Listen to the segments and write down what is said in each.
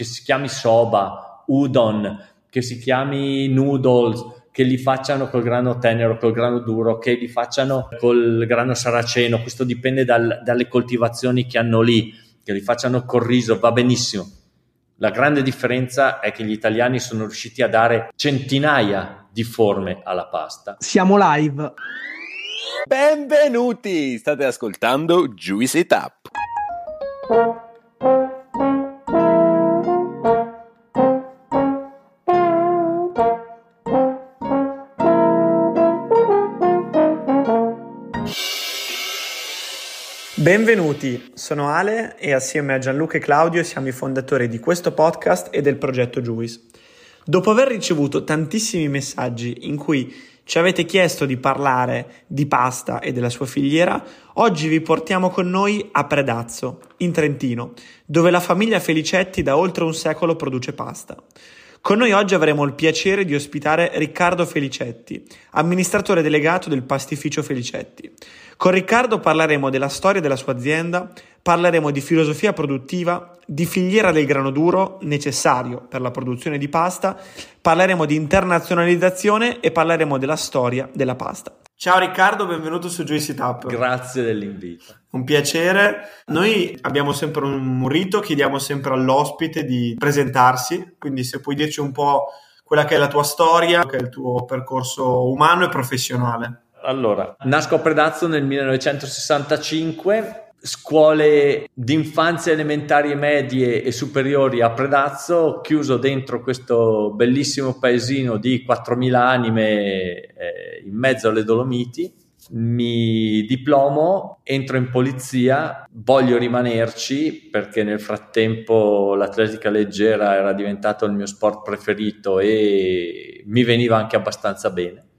che si chiami soba, udon, che si chiami noodles, che li facciano col grano tenero, col grano duro, che li facciano col grano saraceno, questo dipende dal, dalle coltivazioni che hanno lì, che li facciano col riso, va benissimo. La grande differenza è che gli italiani sono riusciti a dare centinaia di forme alla pasta. Siamo live. Benvenuti! State ascoltando Juice It Benvenuti, sono Ale e assieme a Gianluca e Claudio siamo i fondatori di questo podcast e del progetto Juice. Dopo aver ricevuto tantissimi messaggi in cui ci avete chiesto di parlare di pasta e della sua filiera, oggi vi portiamo con noi a Predazzo, in Trentino, dove la famiglia Felicetti da oltre un secolo produce pasta. Con noi oggi avremo il piacere di ospitare Riccardo Felicetti, amministratore delegato del pastificio Felicetti. Con Riccardo parleremo della storia della sua azienda, parleremo di filosofia produttiva, di filiera del grano duro necessario per la produzione di pasta, parleremo di internazionalizzazione e parleremo della storia della pasta. Ciao Riccardo, benvenuto su Juicy Tap. Grazie dell'invito. Un piacere. Noi abbiamo sempre un rito, chiediamo sempre all'ospite di presentarsi, quindi se puoi dirci un po' quella che è la tua storia, che è il tuo percorso umano e professionale. Allora, nasco a Predazzo nel 1965 scuole di infanzia elementari, medie e superiori a Predazzo, chiuso dentro questo bellissimo paesino di 4.000 anime eh, in mezzo alle Dolomiti. Mi diplomo, entro in polizia, voglio rimanerci perché nel frattempo l'atletica leggera era diventato il mio sport preferito e mi veniva anche abbastanza bene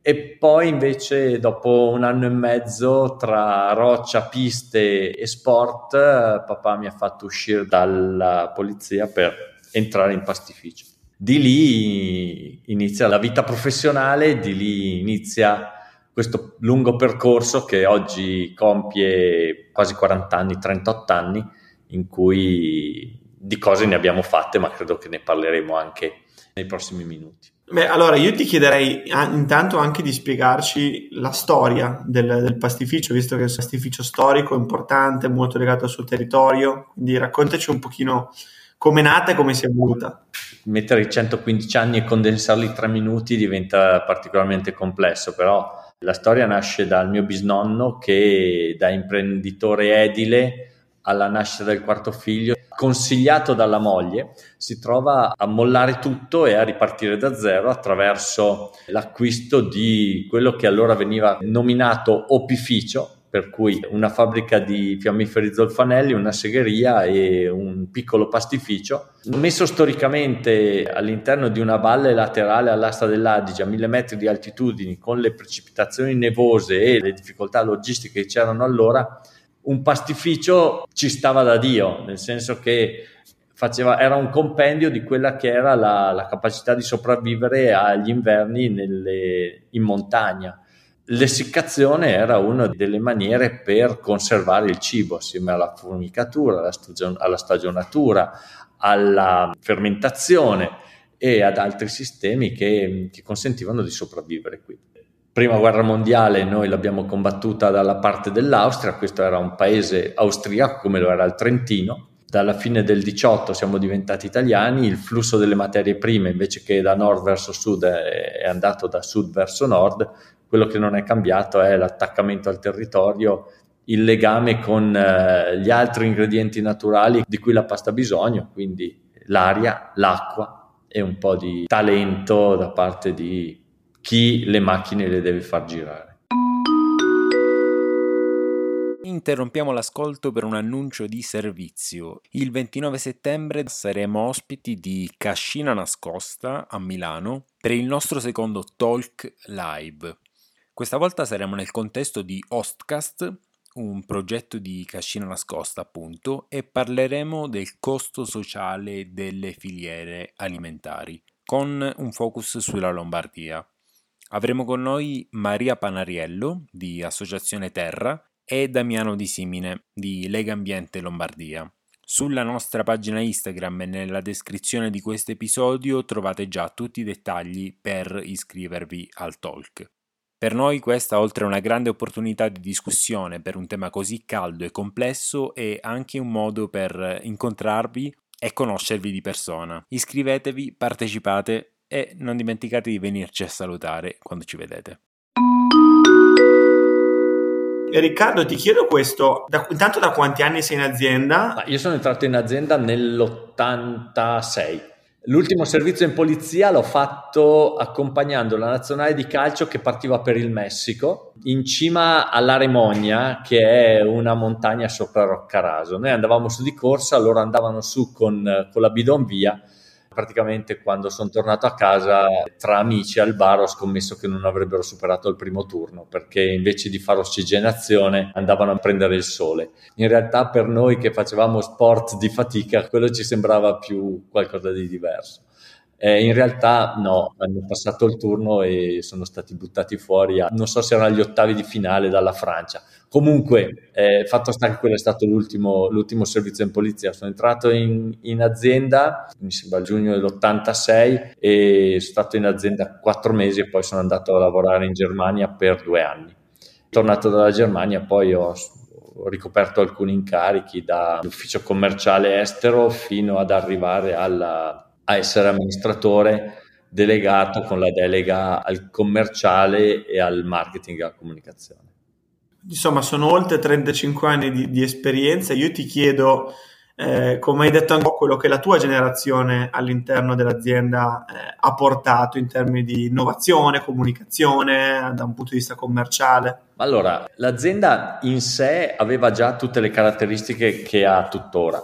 e poi invece dopo un anno e mezzo tra roccia, piste e sport, papà mi ha fatto uscire dalla polizia per entrare in pastificio. Di lì inizia la vita professionale, di lì inizia questo lungo percorso che oggi compie quasi 40 anni, 38 anni, in cui di cose ne abbiamo fatte, ma credo che ne parleremo anche nei prossimi minuti. Beh, allora io ti chiederei intanto anche di spiegarci la storia del, del, pastificio, visto che è un pastificio storico importante, molto legato al suo territorio, quindi raccontaci un pochino come è nata e come si è evoluta. Mettere i 115 anni e condensarli in tre minuti diventa particolarmente complesso, però la storia nasce dal mio bisnonno che da imprenditore edile alla nascita del quarto figlio consigliato dalla moglie, si trova a mollare tutto e a ripartire da zero attraverso l'acquisto di quello che allora veniva nominato opificio, per cui una fabbrica di fiammiferi zolfanelli, una segheria e un piccolo pastificio, messo storicamente all'interno di una valle laterale all'asta dell'Adige a mille metri di altitudine, con le precipitazioni nevose e le difficoltà logistiche che c'erano allora, un pastificio ci stava da Dio, nel senso che faceva, era un compendio di quella che era la, la capacità di sopravvivere agli inverni nelle, in montagna. L'essiccazione era una delle maniere per conservare il cibo, assieme alla formicatura, alla, stagion- alla stagionatura, alla fermentazione e ad altri sistemi che, che consentivano di sopravvivere qui prima guerra mondiale noi l'abbiamo combattuta dalla parte dell'Austria, questo era un paese austriaco come lo era il Trentino. Dalla fine del 18 siamo diventati italiani, il flusso delle materie prime invece che da nord verso sud è andato da sud verso nord, quello che non è cambiato è l'attaccamento al territorio, il legame con eh, gli altri ingredienti naturali di cui la pasta ha bisogno, quindi l'aria, l'acqua e un po' di talento da parte di chi le macchine le deve far girare. Interrompiamo l'ascolto per un annuncio di servizio. Il 29 settembre saremo ospiti di Cascina Nascosta a Milano per il nostro secondo Talk Live. Questa volta saremo nel contesto di Hostcast, un progetto di Cascina Nascosta appunto, e parleremo del costo sociale delle filiere alimentari, con un focus sulla Lombardia. Avremo con noi Maria Panariello di Associazione Terra e Damiano Di Simine di Lega Ambiente Lombardia. Sulla nostra pagina Instagram e nella descrizione di questo episodio trovate già tutti i dettagli per iscrivervi al talk. Per noi questa, oltre a una grande opportunità di discussione per un tema così caldo e complesso, è anche un modo per incontrarvi e conoscervi di persona. Iscrivetevi, partecipate e non dimenticate di venirci a salutare quando ci vedete. Riccardo, ti chiedo questo, da, intanto da quanti anni sei in azienda? Io sono entrato in azienda nell'86. L'ultimo servizio in polizia l'ho fatto accompagnando la nazionale di calcio che partiva per il Messico in cima all'Aremonia, che è una montagna sopra Roccaraso. Noi andavamo su di corsa, loro andavano su con, con la bidonvia praticamente quando sono tornato a casa tra amici al bar ho scommesso che non avrebbero superato il primo turno perché invece di fare ossigenazione andavano a prendere il sole. In realtà per noi che facevamo sport di fatica quello ci sembrava più qualcosa di diverso. Eh, in realtà no, hanno passato il turno e sono stati buttati fuori, a, non so se erano agli ottavi di finale dalla Francia. Comunque, eh, fatto sta che quello è stato l'ultimo, l'ultimo servizio in polizia. Sono entrato in, in, azienda, mi sembra a giugno dell'86, e sono stato in azienda quattro mesi e poi sono andato a lavorare in Germania per due anni. Tornato dalla Germania, poi ho, ricoperto alcuni incarichi dall'ufficio commerciale estero fino ad arrivare alla, a essere amministratore delegato con la delega al commerciale e al marketing e alla comunicazione insomma, sono oltre 35 anni di, di esperienza. Io ti chiedo, eh, come hai detto anche quello che la tua generazione all'interno dell'azienda eh, ha portato in termini di innovazione, comunicazione, da un punto di vista commerciale. Allora, l'azienda in sé aveva già tutte le caratteristiche che ha tuttora,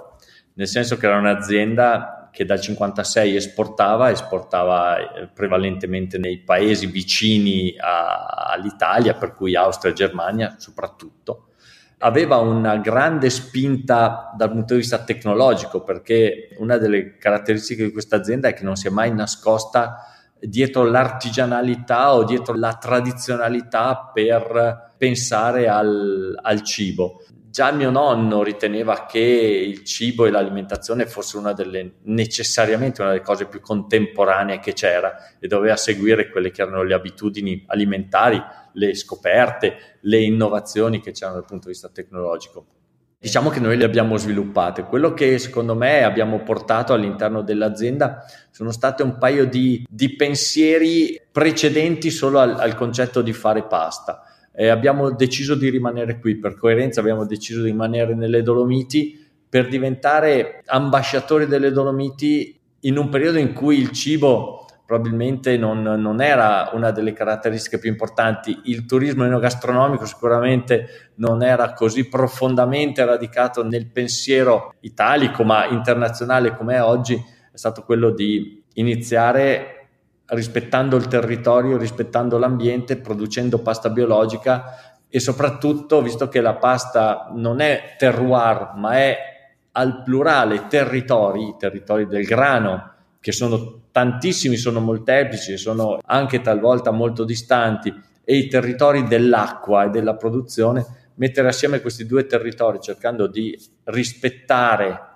nel senso che era un'azienda che dal 56 esportava, esportava eh, prevalentemente nei paesi vicini a, all'Italia, per cui Austria e Germania soprattutto. Aveva una grande spinta dal punto di vista tecnologico, perché una delle caratteristiche di questa azienda è che non si è mai nascosta dietro l'artigianalità o dietro la tradizionalità per pensare al, al cibo. Già mio nonno riteneva che il cibo e l'alimentazione fosse una delle necessariamente una delle cose più contemporanee che c'era e doveva seguire quelle che erano le abitudini alimentari, le scoperte, le innovazioni che c'erano dal punto di vista tecnologico. Diciamo che noi le abbiamo sviluppate. Quello che secondo me abbiamo portato all'interno dell'azienda sono state un paio di, di pensieri precedenti solo al, al concetto di fare pasta eh, abbiamo deciso di rimanere qui, per coerenza abbiamo deciso di rimanere nelle Dolomiti per diventare ambasciatori delle Dolomiti in un periodo in cui il cibo probabilmente non, non, era una delle caratteristiche più importanti. Il turismo enogastronomico sicuramente non era così profondamente radicato nel pensiero italico, ma internazionale come è oggi, è stato quello di iniziare rispettando il territorio, rispettando l'ambiente, producendo pasta biologica e soprattutto, visto che la pasta non è terroir, ma è al plurale territori, territori del grano, che sono tantissimi, sono molteplici, sono anche talvolta molto distanti, e i territori dell'acqua e della produzione, mettere assieme questi due territori cercando di rispettare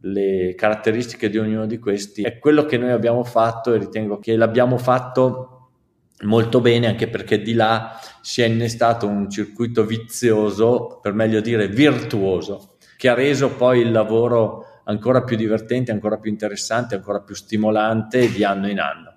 le caratteristiche di ognuno di questi è quello che noi abbiamo fatto e ritengo che l'abbiamo fatto molto bene anche perché di là si è innestato un circuito vizioso, per meglio dire virtuoso, che ha reso poi il lavoro ancora più divertente, ancora più interessante, ancora più stimolante di anno in anno.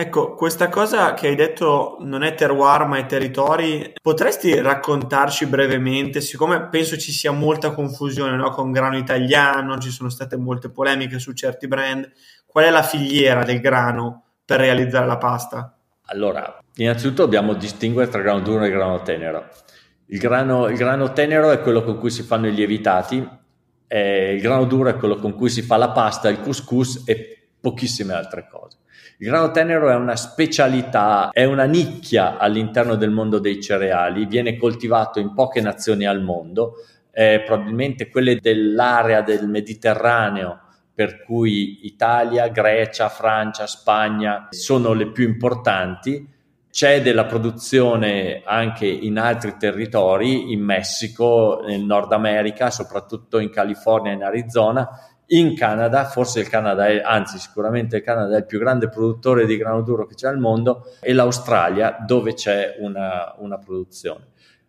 Ecco, questa cosa che hai detto non è terroir ma è territori, potresti raccontarci brevemente, siccome penso ci sia molta confusione no? con grano italiano, ci sono state molte polemiche su certi brand, qual è la filiera del grano per realizzare la pasta? Allora, innanzitutto dobbiamo distinguere tra grano duro e grano tenero. Il grano, il grano tenero è quello con cui si fanno i lievitati, il grano duro è quello con cui si fa la pasta, il couscous e pochissime altre cose. Il grano tenero è una specialità, è una nicchia all'interno del mondo dei cereali, viene coltivato in poche nazioni al mondo, eh, probabilmente quelle dell'area del Mediterraneo, per cui Italia, Grecia, Francia, Spagna sono le più importanti C'è della produzione anche in altri territori, in Messico, nel Nord America, soprattutto in California e in Arizona, in Canada, forse il Canada è, anzi sicuramente il Canada è il più grande produttore di grano duro che c'è al mondo, e l'Australia dove c'è una, una produzione.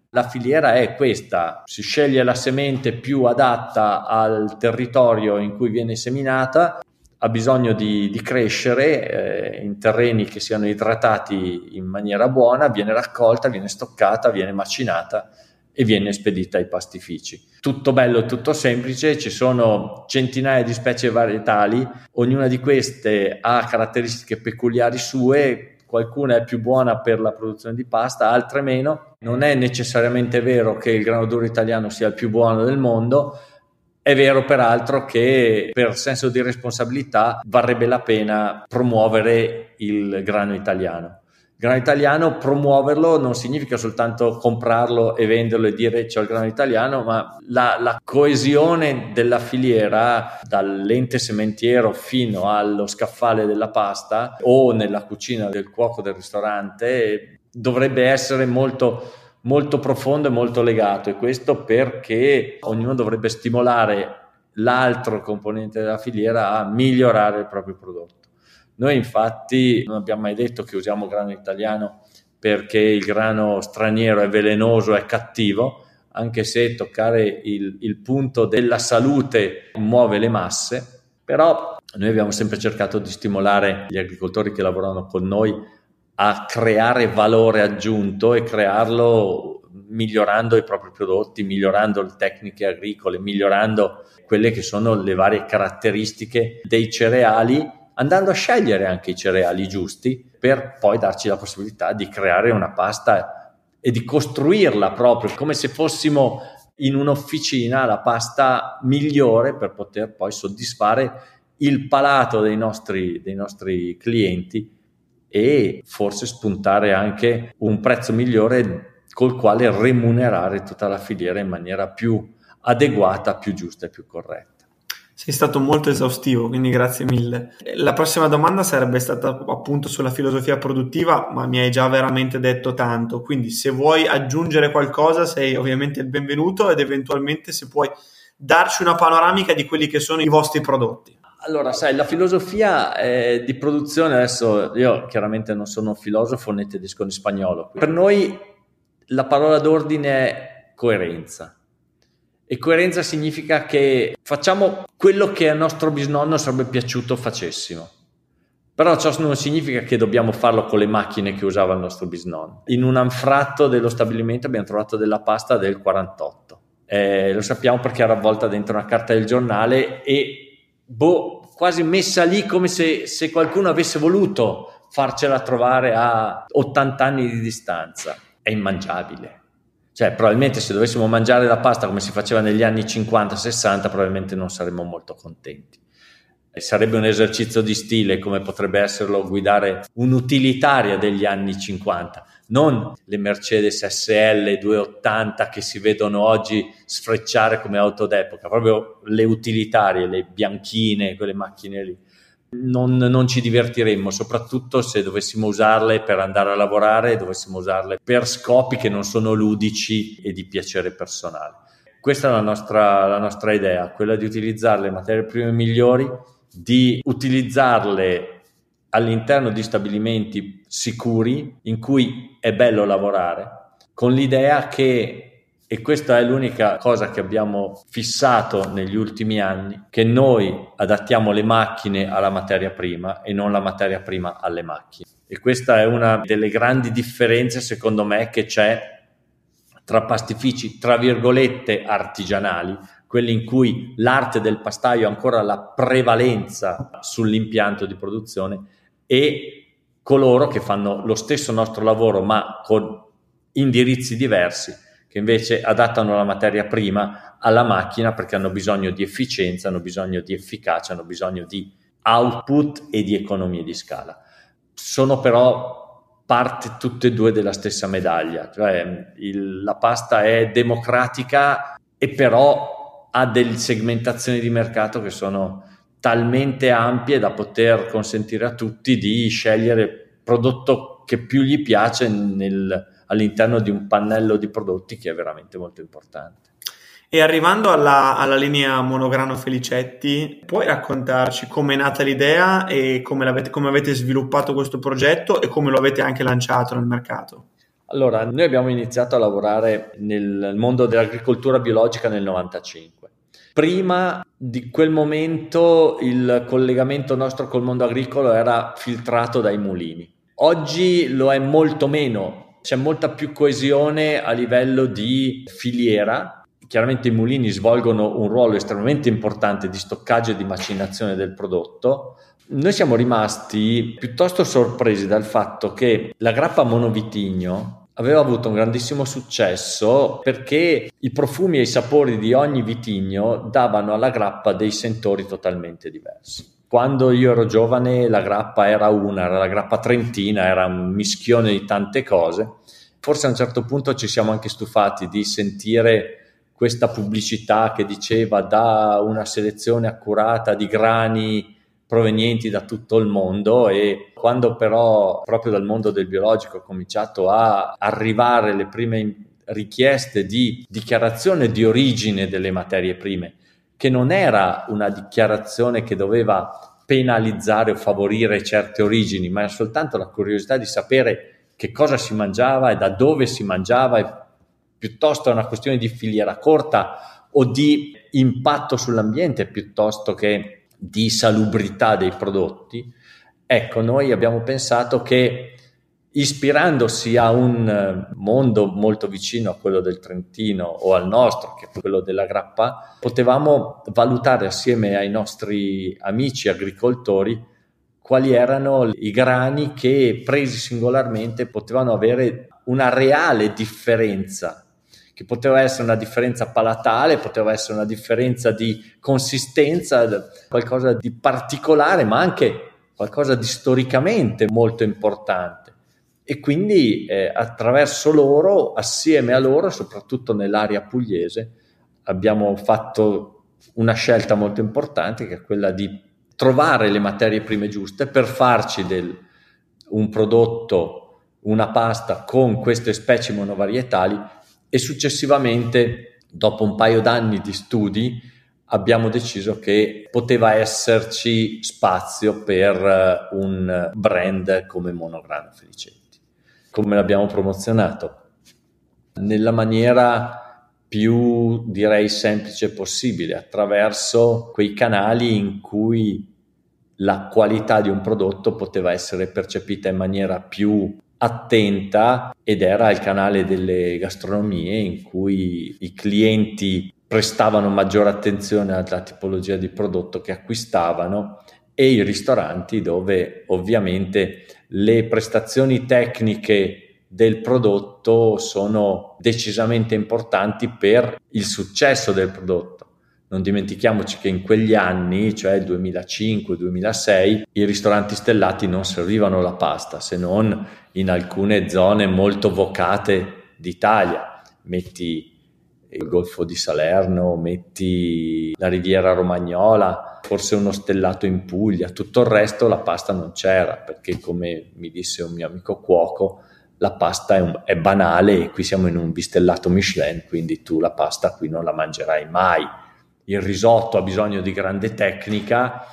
La filiera è questa, si sceglie la semente più adatta al territorio in cui viene seminata, ha bisogno di, di crescere eh, in terreni che siano idratati in maniera buona, viene raccolta, viene stoccata, viene macinata e viene spedita ai pastifici. Tutto bello, tutto semplice, ci sono centinaia di specie varietali, ognuna di queste ha caratteristiche peculiari sue, qualcuna è più buona per la produzione di pasta, altre meno. Non è necessariamente vero che il grano duro italiano sia il più buono del mondo, è vero peraltro che per senso di responsabilità varrebbe la pena promuovere il grano italiano grano italiano, promuoverlo non significa soltanto comprarlo e venderlo e dire c'è il grano italiano, ma la, la coesione della filiera dall'ente sementiero fino allo scaffale della pasta o nella cucina del cuoco del ristorante dovrebbe essere molto molto profondo e molto legato e questo perché ognuno dovrebbe stimolare l'altro componente della filiera a migliorare il proprio prodotto. Noi infatti non abbiamo mai detto che usiamo grano italiano perché il grano straniero è velenoso, è cattivo, anche se toccare il, il punto della salute muove le masse, però noi abbiamo sempre cercato di stimolare gli agricoltori che lavorano con noi a creare valore aggiunto e crearlo migliorando i propri prodotti, migliorando le tecniche agricole, migliorando quelle che sono le varie caratteristiche dei cereali andando a scegliere anche i cereali giusti per poi darci la possibilità di creare una pasta e di costruirla proprio come se fossimo in un'officina la pasta migliore per poter poi soddisfare il palato dei nostri, dei nostri clienti e forse spuntare anche un prezzo migliore col quale remunerare tutta la filiera in maniera più adeguata, più giusta e più corretta. Sei stato molto esaustivo, quindi grazie mille. La prossima domanda sarebbe stata appunto sulla filosofia produttiva, ma mi hai già veramente detto tanto, quindi se vuoi aggiungere qualcosa sei ovviamente il benvenuto ed eventualmente se puoi darci una panoramica di quelli che sono i vostri prodotti. Allora, sai, la filosofia eh, di produzione, adesso io chiaramente non sono un filosofo né tedesco né spagnolo, per noi la parola d'ordine è coerenza e coerenza significa che facciamo quello che al nostro bisnonno sarebbe piaciuto facessimo. Però ciò non significa che dobbiamo farlo con le macchine che usava il nostro bisnonno. In un anfratto dello stabilimento abbiamo trovato della pasta del 48. Eh, lo sappiamo perché era avvolta dentro una carta del giornale e boh, quasi messa lì come se, se qualcuno avesse voluto farcela trovare a 80 anni di distanza. È immangiabile cioè, probabilmente se dovessimo mangiare la pasta come si faceva negli anni 50-60, probabilmente non saremmo molto contenti. E sarebbe un esercizio di stile come potrebbe esserlo guidare un'utilitaria degli anni 50, non le Mercedes SL 280 che si vedono oggi sfrecciare come auto d'epoca, proprio le utilitarie, le bianchine, quelle macchine lì non, non, ci divertiremmo, soprattutto se dovessimo usarle per andare a lavorare, dovessimo usarle per scopi che non sono ludici e di piacere personale. Questa è la nostra, la nostra idea, quella di utilizzare le materie prime migliori, di utilizzarle all'interno di stabilimenti sicuri in cui è bello lavorare, con l'idea che e questa è l'unica cosa che abbiamo fissato negli ultimi anni, che noi adattiamo le macchine alla materia prima e non la materia prima alle macchine. E questa è una delle grandi differenze, secondo me, che c'è tra pastifici, tra virgolette, artigianali, quelli in cui l'arte del pastaio ha ancora la prevalenza sull'impianto di produzione, e coloro che fanno lo stesso nostro lavoro ma con indirizzi diversi che invece adattano la materia prima alla macchina perché hanno bisogno di efficienza, hanno bisogno di efficacia, hanno bisogno di output e di economie di scala. Sono però parte tutte e due della stessa medaglia, cioè il, la pasta è democratica e però ha delle segmentazioni di mercato che sono talmente ampie da poter consentire a tutti di scegliere prodotto che più gli piace nel, all'interno di un pannello di prodotti che è veramente molto importante. E arrivando alla, alla, linea Monograno Felicetti, puoi raccontarci come è nata l'idea e come, come, avete sviluppato questo progetto e come lo avete anche lanciato nel mercato? Allora, noi abbiamo iniziato a lavorare nel mondo dell'agricoltura biologica nel 95. Prima di quel momento il collegamento nostro col mondo agricolo era filtrato dai mulini. Oggi lo è molto meno, c'è molta più coesione a livello di filiera chiaramente i mulini svolgono un ruolo estremamente importante di stoccaggio e di macinazione del prodotto. Noi siamo rimasti piuttosto sorpresi dal fatto che la grappa monovitigno aveva avuto un grandissimo successo perché i profumi e i sapori di ogni vitigno davano alla grappa dei sentori totalmente diversi. Quando io ero giovane la grappa era una, era la grappa trentina, era un mischione di tante cose. Forse a un certo punto ci siamo anche stufati di sentire questa pubblicità che diceva da una selezione accurata di grani provenienti da tutto il mondo e quando però proprio dal mondo del biologico ha cominciato a arrivare le prime richieste di dichiarazione di origine delle materie prime, che non era una dichiarazione che doveva penalizzare o favorire certe origini, ma era soltanto la curiosità di sapere che cosa si mangiava e da dove si mangiava e piuttosto è una questione di filiera corta o di impatto sull'ambiente piuttosto che di salubrità dei prodotti, ecco, noi abbiamo pensato che ispirandosi a un mondo molto vicino a quello del Trentino o al nostro, che è quello della grappa, potevamo valutare assieme ai nostri amici agricoltori quali erano i grani che presi singolarmente potevano avere una reale differenza che poteva essere una differenza palatale, poteva essere una differenza di consistenza, qualcosa di particolare, ma anche qualcosa di storicamente molto importante. E quindi eh, attraverso loro, assieme a loro, soprattutto nell'area pugliese, abbiamo fatto una scelta molto importante che è quella di trovare le materie prime giuste per farci del, un prodotto, una pasta con queste specie monovarietali e successivamente, dopo un paio d'anni di studi, abbiamo deciso che poteva esserci spazio per eh, un brand come Monograno Felicetti. Come l'abbiamo promozionato? Nella maniera più direi semplice possibile, attraverso quei canali in cui la qualità di un prodotto poteva essere percepita in maniera più attenta ed era il canale delle gastronomie in cui i clienti prestavano maggiore attenzione alla tipologia di prodotto che acquistavano e i ristoranti dove ovviamente le prestazioni tecniche del prodotto sono decisamente importanti per il successo del prodotto. Non dimentichiamoci che in quegli anni, cioè il 2005-2006, i ristoranti stellati non servivano la pasta se non in alcune zone molto vocate d'Italia. Metti il Golfo di Salerno, metti la Riviera Romagnola, forse uno stellato in Puglia, tutto il resto la pasta non c'era perché come mi disse un mio amico cuoco, la pasta è, un, è banale e qui siamo in un bistellato Michelin, quindi tu la pasta qui non la mangerai mai il risotto ha bisogno di grande tecnica,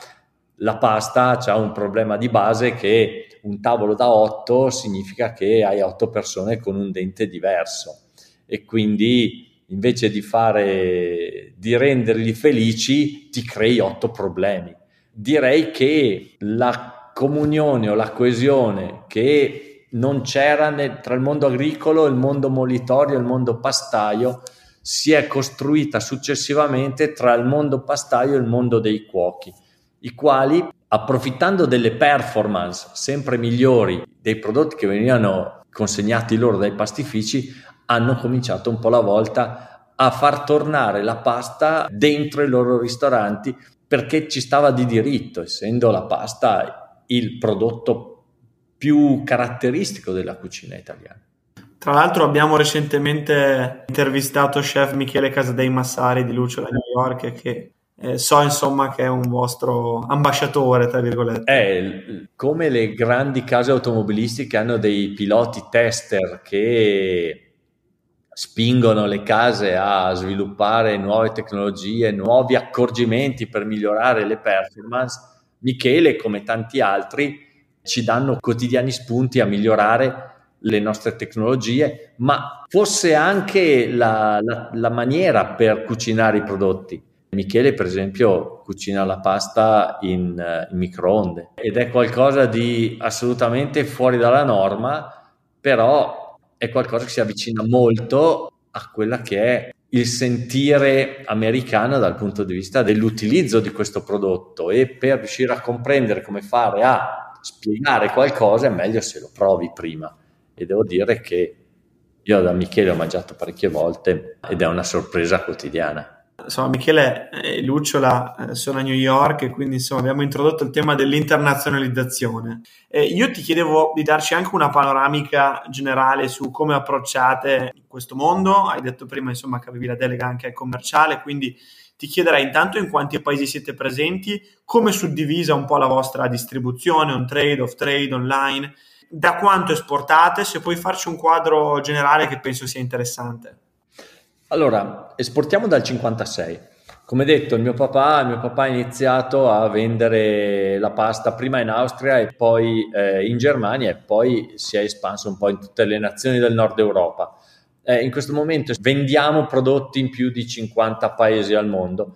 la pasta ha un problema di base che un tavolo da 8 significa che hai 8 persone con un dente diverso e quindi invece di fare di renderli felici ti crei 8 problemi. Direi che la comunione o la coesione che non c'era nel, tra il mondo agricolo, il mondo molitorio il mondo pastaio si è costruita successivamente tra il mondo pastaio e il mondo dei cuochi, i quali, approfittando delle performance sempre migliori dei prodotti che venivano consegnati loro dai pastifici, hanno cominciato un po' alla volta a far tornare la pasta dentro i loro ristoranti perché ci stava di diritto, essendo la pasta il prodotto più caratteristico della cucina italiana. Tra l'altro abbiamo recentemente intervistato chef Michele Casadei Massari di Lucio da New York che eh, so insomma che è un vostro ambasciatore, tra virgolette. È come le grandi case automobilistiche hanno dei piloti tester che spingono le case a sviluppare nuove tecnologie, nuovi accorgimenti per migliorare le performance, Michele, come tanti altri, ci danno quotidiani spunti a migliorare le nostre tecnologie, ma fosse anche la, la, la maniera per cucinare i prodotti. Michele, per esempio, cucina la pasta in, in microonde ed è qualcosa di assolutamente fuori dalla norma, però è qualcosa che si avvicina molto a quella che è il sentire americano dal punto di vista dell'utilizzo di questo prodotto e per riuscire a comprendere come fare a spiegare qualcosa è meglio se lo provi prima e devo dire che io da Michele ho mangiato parecchie volte ed è una sorpresa quotidiana insomma, Michele e Lucciola eh, sono a New York e quindi insomma, abbiamo introdotto il tema dell'internazionalizzazione. Eh, io ti chiedevo di darci anche una panoramica generale su come approcciate questo mondo. Hai detto prima insomma, che avevi la delega anche al commerciale, quindi ti chiederei intanto in quanti paesi siete presenti, come suddivisa un po' la vostra distribuzione, on trade, off trade, online, da quanto esportate, se puoi farci un quadro generale che penso sia interessante. Allora, esportiamo dal 56. Come detto, mio papà, mio papà ha iniziato a vendere la pasta prima in Austria e poi eh, in Germania e poi si è espanso un po' in tutte le nazioni del nord Europa. Eh, in questo momento vendiamo prodotti in più di 50 paesi al mondo.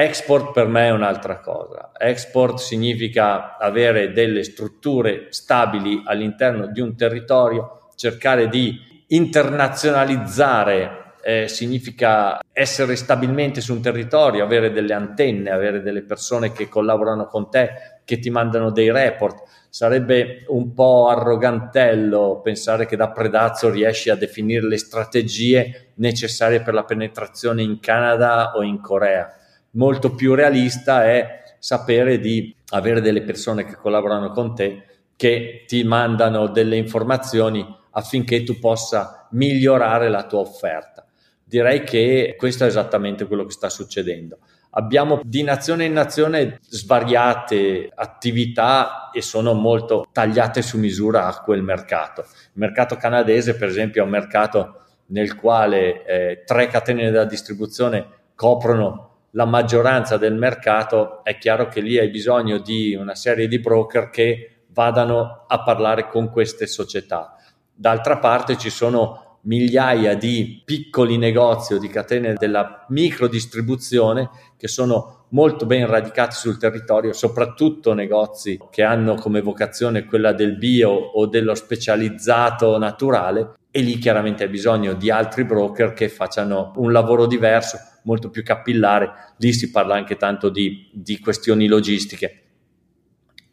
Export per me è un'altra cosa. Export significa avere delle strutture stabili all'interno di un territorio, cercare di internazionalizzare eh, significa essere stabilmente su un territorio, avere delle antenne, avere delle persone che collaborano con te, che ti mandano dei report. Sarebbe un po' arrogantello pensare che da predazzo riesci a definire le strategie necessarie per la penetrazione in Canada o in Corea. Molto più realista è sapere di avere delle persone che collaborano con te, che ti mandano delle informazioni affinché tu possa migliorare la tua offerta. Direi che questo è esattamente quello che sta succedendo. Abbiamo di nazione in nazione svariate attività e sono molto tagliate su misura a quel mercato. Il mercato canadese, per esempio, è un mercato nel quale eh, tre catene della distribuzione coprono la maggioranza del mercato. È chiaro che lì hai bisogno di una serie di broker che vadano a parlare con queste società. D'altra parte ci sono migliaia di piccoli negozi o di catene della microdistribuzione che sono molto ben radicati sul territorio, soprattutto negozi che hanno come vocazione quella del bio o dello specializzato naturale e lì chiaramente hai bisogno di altri broker che facciano un lavoro diverso, molto più capillare, lì si parla anche tanto di, di questioni logistiche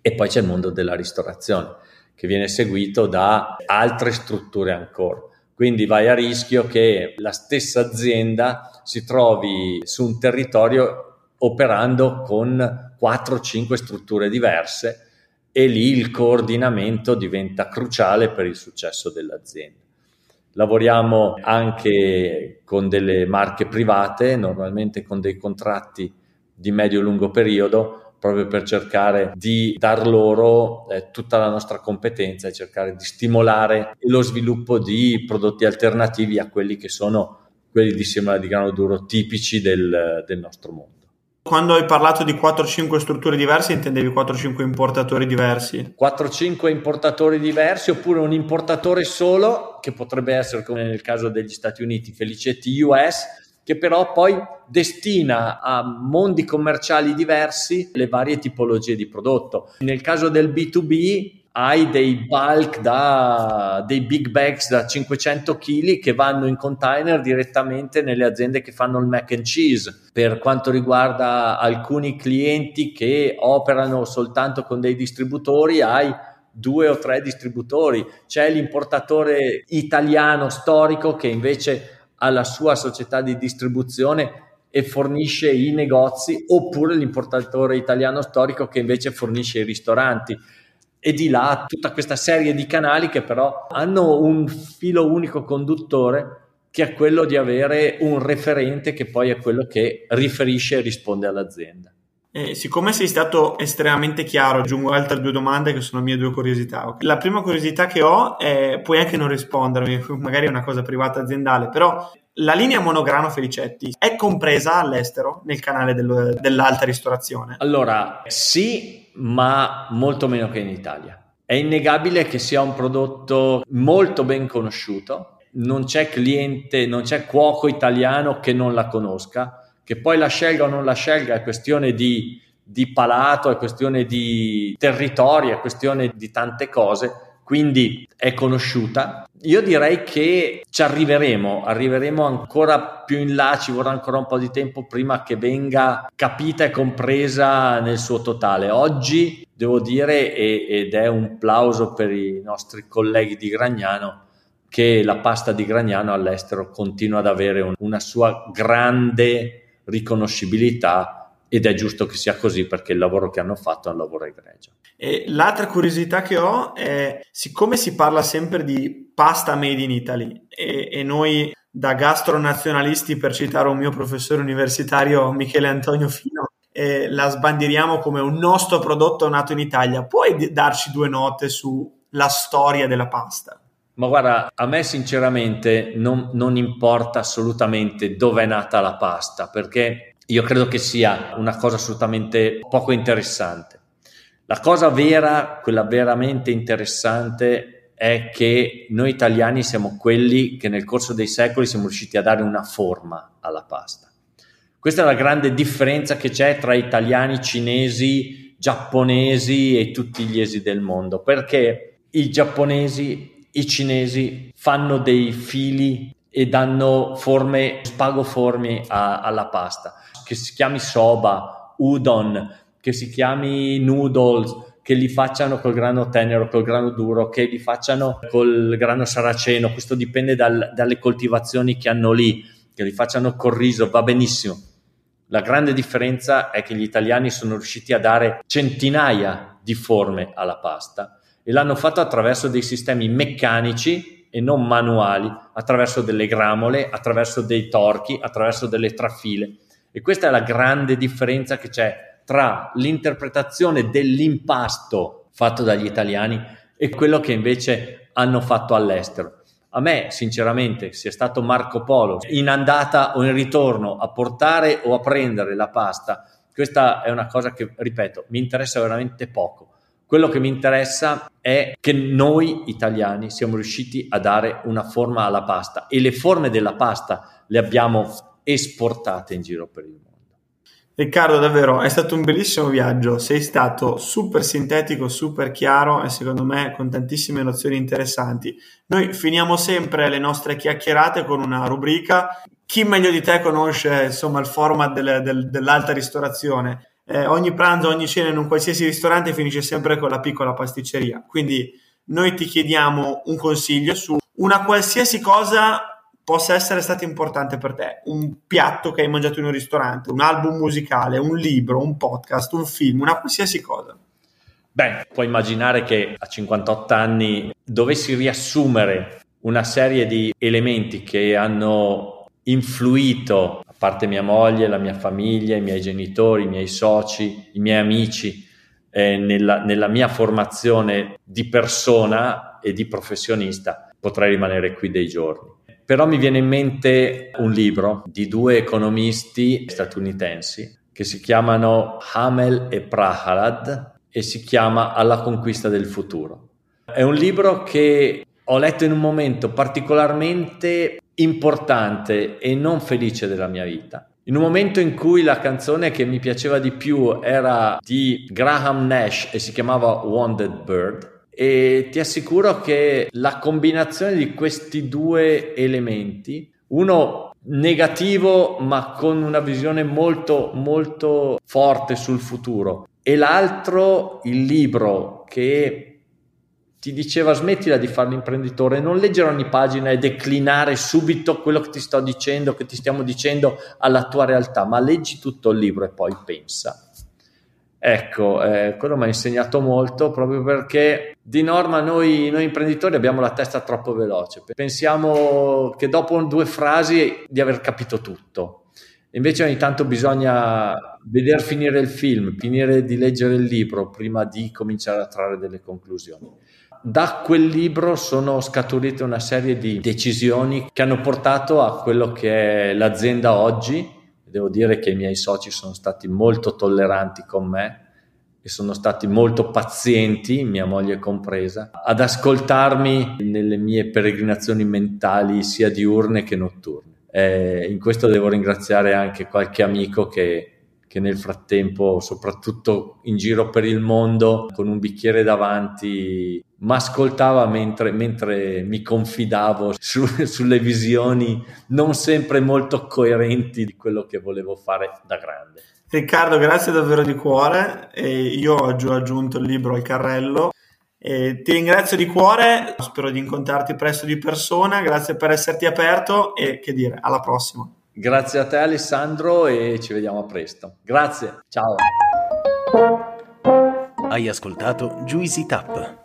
e poi c'è il mondo della ristorazione che viene seguito da altre strutture ancora. Quindi vai a rischio che la stessa azienda si trovi su un territorio operando con 4-5 strutture diverse e lì il coordinamento diventa cruciale per il successo dell'azienda. Lavoriamo anche con delle marche private, normalmente con dei contratti di medio-lungo periodo, proprio per cercare di dar loro eh, tutta la nostra competenza e cercare di stimolare lo sviluppo di prodotti alternativi a quelli che sono quelli di semola di grano duro tipici del, del nostro mondo. Quando hai parlato di 4-5 strutture diverse, intendevi 4-5 importatori diversi? 4-5 importatori diversi oppure un importatore solo, che potrebbe essere come nel caso degli Stati Uniti, Felicetti US, che però poi destina a mondi commerciali diversi le varie tipologie di prodotto. Nel caso del B2B hai dei bulk da dei big bags da 500 kg che vanno in container direttamente nelle aziende che fanno il mac and cheese. Per quanto riguarda alcuni clienti che operano soltanto con dei distributori, hai due o tre distributori. C'è l'importatore italiano storico che invece alla sua società di distribuzione e fornisce i negozi, oppure l'importatore italiano storico che invece fornisce i ristoranti. E di là tutta questa serie di canali che però hanno un filo unico conduttore che è quello di avere un referente che poi è quello che riferisce e risponde all'azienda. Eh, siccome sei stato estremamente chiaro, aggiungo altre due domande che sono mie due curiosità. La prima curiosità che ho è, puoi anche non rispondermi, magari è una cosa privata aziendale, però la linea monograno Felicetti è compresa all'estero nel canale del, dell'alta ristorazione? Allora, sì, ma molto meno che in Italia. È innegabile che sia un prodotto molto ben conosciuto, non c'è cliente, non c'è cuoco italiano che non la conosca che poi la scelga o non la scelga è questione di, di palato, è questione di territorio, è questione di tante cose, quindi è conosciuta. Io direi che ci arriveremo, arriveremo ancora più in là, ci vorrà ancora un po' di tempo prima che venga capita e compresa nel suo totale. Oggi devo dire, ed è un plauso per i nostri colleghi di Gragnano, che la pasta di Gragnano all'estero continua ad avere una sua grande riconoscibilità ed è giusto che sia così perché il lavoro che hanno fatto è un lavoro egregio. E l'altra curiosità che ho è, siccome si parla sempre di pasta made in Italy e, e noi da gastronazionalisti, per citare un mio professore universitario Michele Antonio Fino, eh, la sbandieriamo come un nostro prodotto nato in Italia, puoi darci due note sulla storia della pasta? Ma guarda, a me sinceramente non, non importa assolutamente dove è nata la pasta, perché io credo che sia una cosa assolutamente poco interessante. La cosa vera, quella veramente interessante, è che noi italiani siamo quelli che nel corso dei secoli siamo riusciti a dare una forma alla pasta. Questa è la grande differenza che c'è tra italiani, cinesi, giapponesi e tutti gli esi del mondo, perché i giapponesi i cinesi fanno dei fili e danno forme, spagoformi alla pasta, che si chiami soba, udon, che si chiami noodles, che li facciano col grano tenero, col grano duro, che li facciano col grano saraceno, questo dipende dal, dalle coltivazioni che hanno lì, che li facciano col riso, va benissimo. La grande differenza è che gli italiani sono riusciti a dare centinaia di forme alla pasta e l'hanno fatto attraverso dei sistemi meccanici e non manuali, attraverso delle gramole, attraverso dei torchi, attraverso delle trafile. E questa è la grande differenza che c'è tra l'interpretazione dell'impasto fatto dagli italiani e quello che invece hanno fatto all'estero. A me, sinceramente, sia stato Marco Polo in andata o in ritorno a portare o a prendere la pasta, questa è una cosa che, ripeto, mi interessa veramente poco. Quello che mi interessa è che noi italiani siamo riusciti a dare una forma alla pasta e le forme della pasta le abbiamo esportate in giro per il mondo. Riccardo, davvero è stato un bellissimo viaggio, sei stato super sintetico, super chiaro e secondo me con tantissime nozioni interessanti. Noi finiamo sempre le nostre chiacchierate con una rubrica. Chi meglio di te conosce insomma il format del, del, dell'alta ristorazione? eh, ogni pranzo, ogni cena in un qualsiasi ristorante finisce sempre con la piccola pasticceria. Quindi noi ti chiediamo un consiglio su una qualsiasi cosa possa essere stata importante per te, un piatto che hai mangiato in un ristorante, un album musicale, un libro, un podcast, un film, una qualsiasi cosa. Beh, puoi immaginare che a 58 anni dovessi riassumere una serie di elementi che hanno influito parte mia moglie, la mia famiglia, i miei genitori, i miei soci, i miei amici, eh, nella, nella mia formazione di persona e di professionista, potrei rimanere qui dei giorni. Però mi viene in mente un libro di due economisti statunitensi che si chiamano Hamel e Prahalad e si chiama Alla conquista del futuro. È un libro che ho letto in un momento particolarmente importante e non felice della mia vita. In un momento in cui la canzone che mi piaceva di più era di Graham Nash e si chiamava Wounded Bird, e ti assicuro che la combinazione di questi due elementi, uno negativo ma con una visione molto molto forte sul futuro e l'altro il libro che ti diceva smettila di fare l'imprenditore, non leggere ogni pagina e declinare subito quello che ti sto dicendo, che ti stiamo dicendo alla tua realtà, ma leggi tutto il libro e poi pensa. Ecco, eh, quello mi ha insegnato molto proprio perché di norma noi, noi, imprenditori abbiamo la testa troppo veloce. Pensiamo che dopo due frasi di aver capito tutto. Invece ogni tanto bisogna vedere finire il film, finire di leggere il libro prima di cominciare a trarre delle conclusioni. Da quel libro sono scaturite una serie di decisioni che hanno portato a quello che è l'azienda oggi. Devo dire che i miei soci sono stati molto tolleranti con me e sono stati molto pazienti, mia moglie compresa, ad ascoltarmi nelle mie peregrinazioni mentali sia diurne che notturne. Eh, in questo devo ringraziare anche qualche amico che, che, nel frattempo, soprattutto in giro per il mondo, con un bicchiere davanti, mi ascoltava mentre, mentre, mi confidavo su, sulle visioni non sempre molto coerenti di quello che volevo fare da grande. Riccardo, grazie davvero di cuore. E io ho aggiunto il libro al carrello e ti ringrazio di cuore, spero di incontrarti presto di persona, grazie per esserti aperto e che dire, alla prossima. Grazie a te Alessandro e ci vediamo a presto. Grazie, ciao. Hai ascoltato Juicy It Up.